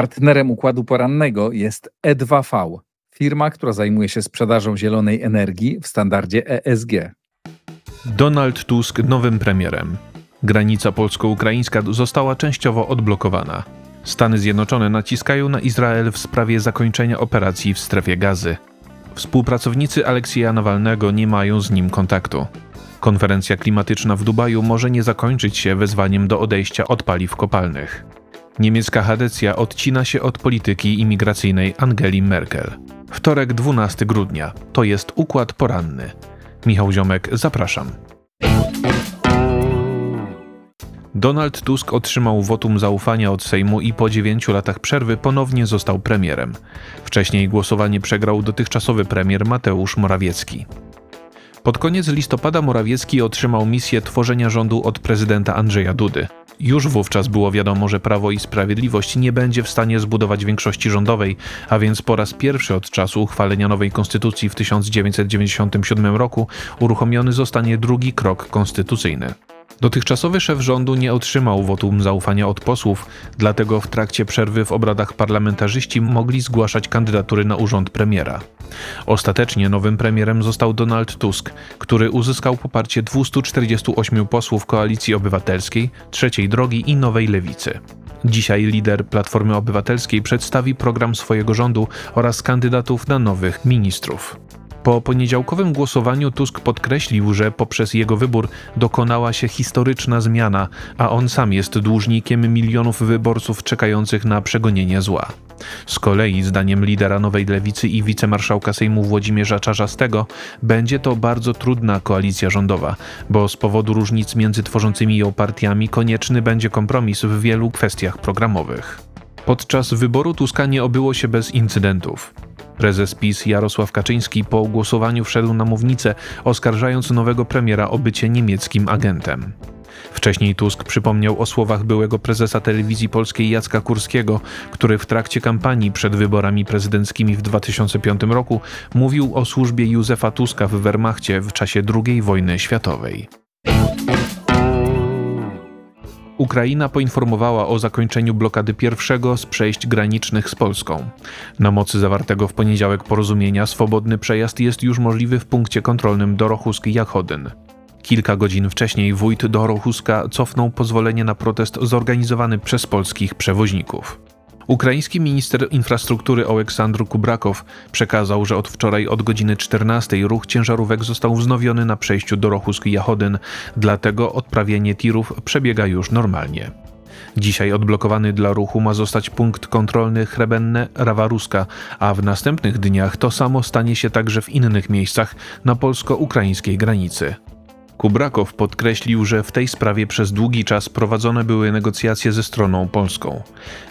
Partnerem układu porannego jest E2V, firma, która zajmuje się sprzedażą zielonej energii w standardzie ESG. Donald Tusk nowym premierem. Granica polsko-ukraińska została częściowo odblokowana. Stany Zjednoczone naciskają na Izrael w sprawie zakończenia operacji w strefie gazy. Współpracownicy Aleksieja Nawalnego nie mają z nim kontaktu. Konferencja klimatyczna w Dubaju może nie zakończyć się wezwaniem do odejścia od paliw kopalnych. Niemiecka Hadecja odcina się od polityki imigracyjnej Angeli Merkel. Wtorek 12 grudnia to jest układ poranny. Michał Ziomek, zapraszam. Donald Tusk otrzymał wotum zaufania od Sejmu i po dziewięciu latach przerwy ponownie został premierem. Wcześniej głosowanie przegrał dotychczasowy premier Mateusz Morawiecki. Pod koniec listopada Morawiecki otrzymał misję tworzenia rządu od prezydenta Andrzeja Dudy. Już wówczas było wiadomo, że Prawo i Sprawiedliwość nie będzie w stanie zbudować większości rządowej, a więc po raz pierwszy od czasu uchwalenia nowej konstytucji w 1997 roku uruchomiony zostanie drugi krok konstytucyjny. Dotychczasowy szef rządu nie otrzymał wotum zaufania od posłów, dlatego w trakcie przerwy w obradach parlamentarzyści mogli zgłaszać kandydatury na urząd premiera. Ostatecznie nowym premierem został Donald Tusk, który uzyskał poparcie 248 posłów Koalicji Obywatelskiej, Trzeciej Drogi i Nowej Lewicy. Dzisiaj lider Platformy Obywatelskiej przedstawi program swojego rządu oraz kandydatów na nowych ministrów. Po poniedziałkowym głosowaniu Tusk podkreślił, że poprzez jego wybór dokonała się historyczna zmiana, a on sam jest dłużnikiem milionów wyborców czekających na przegonienie zła. Z kolei, zdaniem lidera Nowej Lewicy i wicemarszałka Sejmu Włodzimierza Czarzastego, będzie to bardzo trudna koalicja rządowa, bo z powodu różnic między tworzącymi ją partiami konieczny będzie kompromis w wielu kwestiach programowych. Podczas wyboru Tuska nie obyło się bez incydentów. Prezes PiS Jarosław Kaczyński po głosowaniu wszedł na mównicę, oskarżając nowego premiera o bycie niemieckim agentem. Wcześniej Tusk przypomniał o słowach byłego prezesa telewizji polskiej Jacka Kurskiego, który w trakcie kampanii przed wyborami prezydenckimi w 2005 roku mówił o służbie Józefa Tuska w Wehrmachcie w czasie II wojny światowej. Ukraina poinformowała o zakończeniu blokady pierwszego z przejść granicznych z Polską. Na mocy zawartego w poniedziałek porozumienia swobodny przejazd jest już możliwy w punkcie kontrolnym Dorochusk-Jachodyn. Kilka godzin wcześniej wójt Dorochuska cofnął pozwolenie na protest zorganizowany przez polskich przewoźników. Ukraiński minister infrastruktury Oleksandr Kubrakow przekazał, że od wczoraj od godziny 14 ruch ciężarówek został wznowiony na przejściu do Rochusk-Jachodyn, dlatego odprawienie tirów przebiega już normalnie. Dzisiaj odblokowany dla ruchu ma zostać punkt kontrolny Chrebenne-Rawaruska, a w następnych dniach to samo stanie się także w innych miejscach na polsko-ukraińskiej granicy. Kubrakow podkreślił, że w tej sprawie przez długi czas prowadzone były negocjacje ze stroną polską.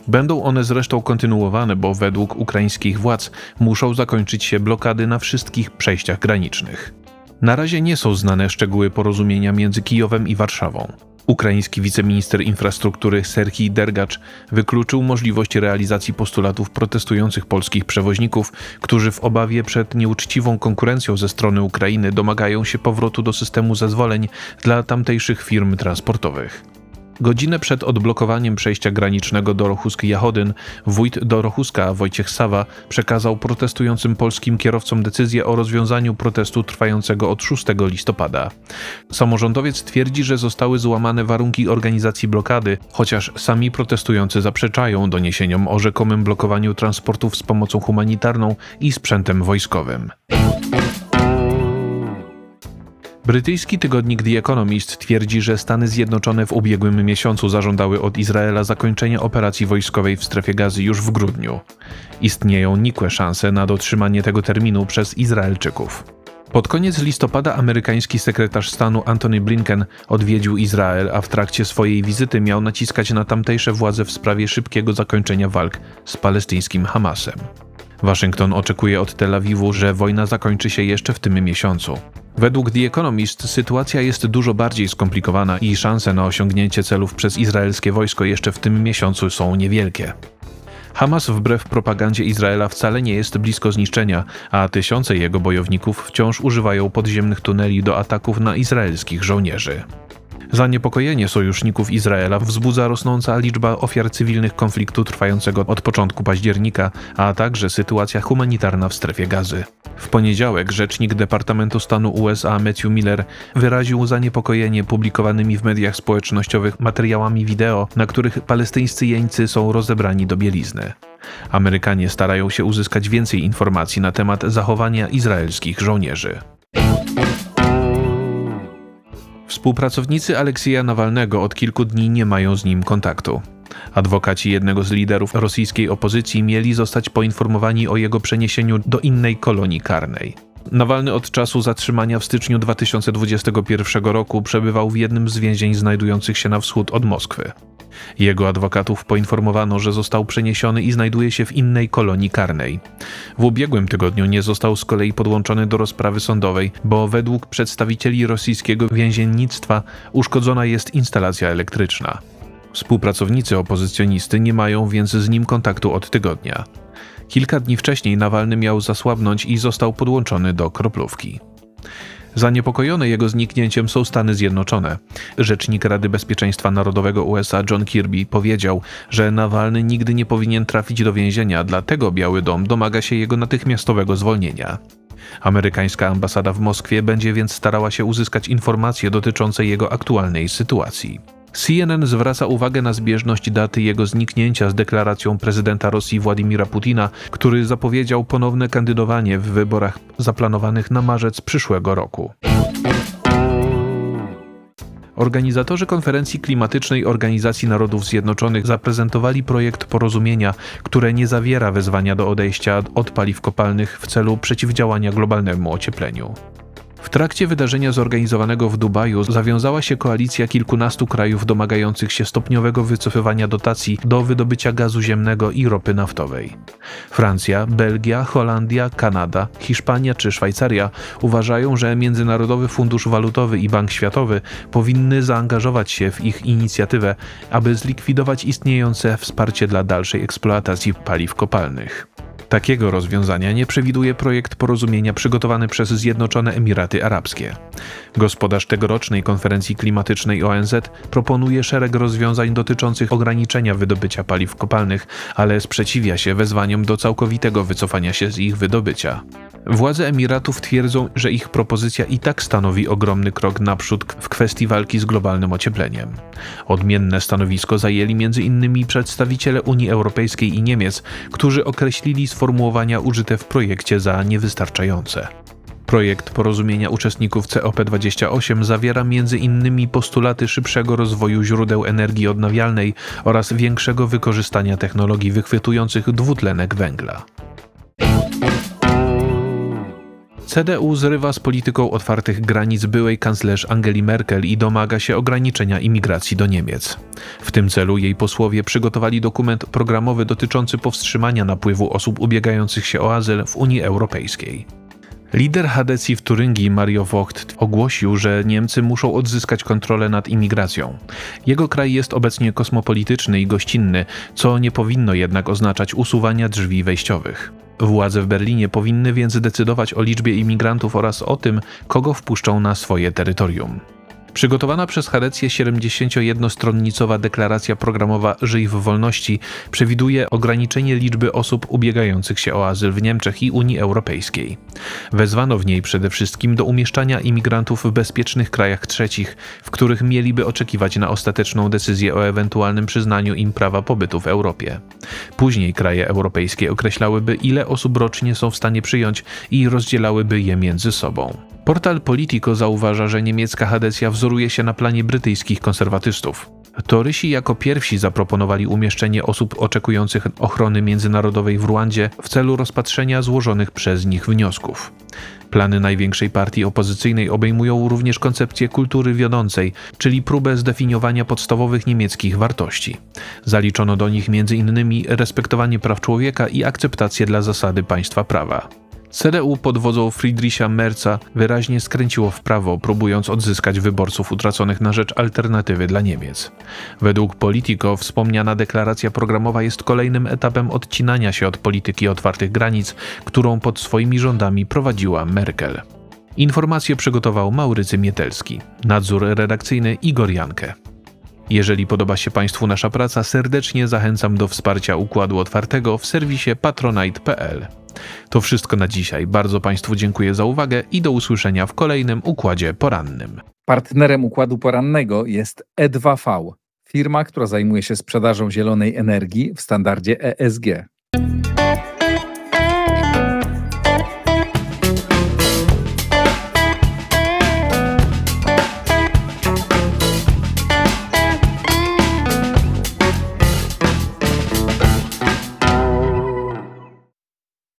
Będą one zresztą kontynuowane, bo według ukraińskich władz muszą zakończyć się blokady na wszystkich przejściach granicznych. Na razie nie są znane szczegóły porozumienia między Kijowem i Warszawą. Ukraiński wiceminister infrastruktury Serhii Dergacz wykluczył możliwość realizacji postulatów protestujących polskich przewoźników, którzy w obawie przed nieuczciwą konkurencją ze strony Ukrainy domagają się powrotu do systemu zezwoleń dla tamtejszych firm transportowych. Godzinę przed odblokowaniem przejścia granicznego do Rochusk-Jachodyn wójt do Rochuska Wojciech Sawa przekazał protestującym polskim kierowcom decyzję o rozwiązaniu protestu trwającego od 6 listopada. Samorządowiec twierdzi, że zostały złamane warunki organizacji blokady, chociaż sami protestujący zaprzeczają doniesieniom o rzekomym blokowaniu transportów z pomocą humanitarną i sprzętem wojskowym. Brytyjski tygodnik The Economist twierdzi, że Stany Zjednoczone w ubiegłym miesiącu zażądały od Izraela zakończenia operacji wojskowej w strefie gazy już w grudniu. Istnieją nikłe szanse na dotrzymanie tego terminu przez Izraelczyków. Pod koniec listopada amerykański sekretarz stanu Antony Blinken odwiedził Izrael, a w trakcie swojej wizyty miał naciskać na tamtejsze władze w sprawie szybkiego zakończenia walk z palestyńskim Hamasem. Waszyngton oczekuje od Tel Awiwu, że wojna zakończy się jeszcze w tym miesiącu. Według The Economist sytuacja jest dużo bardziej skomplikowana i szanse na osiągnięcie celów przez izraelskie wojsko jeszcze w tym miesiącu są niewielkie. Hamas wbrew propagandzie Izraela wcale nie jest blisko zniszczenia, a tysiące jego bojowników wciąż używają podziemnych tuneli do ataków na izraelskich żołnierzy. Zaniepokojenie sojuszników Izraela wzbudza rosnąca liczba ofiar cywilnych konfliktu trwającego od początku października, a także sytuacja humanitarna w strefie gazy. W poniedziałek rzecznik Departamentu Stanu USA Matthew Miller wyraził zaniepokojenie publikowanymi w mediach społecznościowych materiałami wideo, na których palestyńscy jeńcy są rozebrani do bielizny. Amerykanie starają się uzyskać więcej informacji na temat zachowania izraelskich żołnierzy. Współpracownicy Aleksieja Nawalnego od kilku dni nie mają z nim kontaktu. Adwokaci jednego z liderów rosyjskiej opozycji mieli zostać poinformowani o jego przeniesieniu do innej kolonii karnej. Nawalny od czasu zatrzymania w styczniu 2021 roku przebywał w jednym z więzień znajdujących się na wschód od Moskwy. Jego adwokatów poinformowano, że został przeniesiony i znajduje się w innej kolonii karnej. W ubiegłym tygodniu nie został z kolei podłączony do rozprawy sądowej, bo według przedstawicieli rosyjskiego więziennictwa uszkodzona jest instalacja elektryczna. Współpracownicy opozycjonisty nie mają więc z nim kontaktu od tygodnia. Kilka dni wcześniej Nawalny miał zasłabnąć i został podłączony do kroplówki. Zaniepokojone jego zniknięciem są Stany Zjednoczone. Rzecznik Rady Bezpieczeństwa Narodowego USA John Kirby powiedział, że Nawalny nigdy nie powinien trafić do więzienia, dlatego Biały Dom domaga się jego natychmiastowego zwolnienia. Amerykańska ambasada w Moskwie będzie więc starała się uzyskać informacje dotyczące jego aktualnej sytuacji. CNN zwraca uwagę na zbieżność daty jego zniknięcia z deklaracją prezydenta Rosji Władimira Putina, który zapowiedział ponowne kandydowanie w wyborach zaplanowanych na marzec przyszłego roku. Organizatorzy konferencji klimatycznej Organizacji Narodów Zjednoczonych zaprezentowali projekt porozumienia, które nie zawiera wezwania do odejścia od paliw kopalnych w celu przeciwdziałania globalnemu ociepleniu. W trakcie wydarzenia zorganizowanego w Dubaju zawiązała się koalicja kilkunastu krajów domagających się stopniowego wycofywania dotacji do wydobycia gazu ziemnego i ropy naftowej. Francja, Belgia, Holandia, Kanada, Hiszpania czy Szwajcaria uważają, że Międzynarodowy Fundusz Walutowy i Bank Światowy powinny zaangażować się w ich inicjatywę, aby zlikwidować istniejące wsparcie dla dalszej eksploatacji paliw kopalnych. Takiego rozwiązania nie przewiduje projekt porozumienia przygotowany przez Zjednoczone Emiraty Arabskie. Gospodarz tegorocznej konferencji klimatycznej ONZ proponuje szereg rozwiązań dotyczących ograniczenia wydobycia paliw kopalnych, ale sprzeciwia się wezwaniom do całkowitego wycofania się z ich wydobycia. Władze Emiratów twierdzą, że ich propozycja i tak stanowi ogromny krok naprzód w kwestii walki z globalnym ociepleniem. Odmienne stanowisko zajęli m.in. przedstawiciele Unii Europejskiej i Niemiec, którzy określili sformułowania użyte w projekcie za niewystarczające. Projekt porozumienia uczestników COP28 zawiera m.in. postulaty szybszego rozwoju źródeł energii odnawialnej oraz większego wykorzystania technologii wychwytujących dwutlenek węgla. CDU zrywa z polityką otwartych granic byłej kanclerz Angeli Merkel i domaga się ograniczenia imigracji do Niemiec. W tym celu jej posłowie przygotowali dokument programowy dotyczący powstrzymania napływu osób ubiegających się o azyl w Unii Europejskiej. Lider Hadecji w Turyngii Mario Vogt ogłosił, że Niemcy muszą odzyskać kontrolę nad imigracją. Jego kraj jest obecnie kosmopolityczny i gościnny, co nie powinno jednak oznaczać usuwania drzwi wejściowych. Władze w Berlinie powinny więc decydować o liczbie imigrantów oraz o tym, kogo wpuszczą na swoje terytorium. Przygotowana przez Harecję 71-stronnicowa deklaracja programowa Żyj w wolności przewiduje ograniczenie liczby osób ubiegających się o azyl w Niemczech i Unii Europejskiej. Wezwano w niej przede wszystkim do umieszczania imigrantów w bezpiecznych krajach trzecich, w których mieliby oczekiwać na ostateczną decyzję o ewentualnym przyznaniu im prawa pobytu w Europie. Później kraje europejskie określałyby, ile osób rocznie są w stanie przyjąć i rozdzielałyby je między sobą. Portal Politico zauważa, że niemiecka Hadecja wzoruje się na planie brytyjskich konserwatystów. Torysi jako pierwsi zaproponowali umieszczenie osób oczekujących ochrony międzynarodowej w Rwandzie w celu rozpatrzenia złożonych przez nich wniosków. Plany największej partii opozycyjnej obejmują również koncepcję kultury wiodącej, czyli próbę zdefiniowania podstawowych niemieckich wartości. Zaliczono do nich m.in. respektowanie praw człowieka i akceptację dla zasady państwa prawa. CDU pod wodzą Friedricha Merza wyraźnie skręciło w prawo, próbując odzyskać wyborców utraconych na rzecz alternatywy dla Niemiec. Według Politico wspomniana deklaracja programowa jest kolejnym etapem odcinania się od polityki otwartych granic, którą pod swoimi rządami prowadziła Merkel. Informacje przygotował Maurycy Mietelski. Nadzór redakcyjny Igor Jankę. Jeżeli podoba się Państwu nasza praca, serdecznie zachęcam do wsparcia Układu Otwartego w serwisie patronite.pl. To wszystko na dzisiaj. Bardzo Państwu dziękuję za uwagę i do usłyszenia w kolejnym Układzie Porannym. Partnerem Układu Porannego jest E2V, firma, która zajmuje się sprzedażą zielonej energii w standardzie ESG.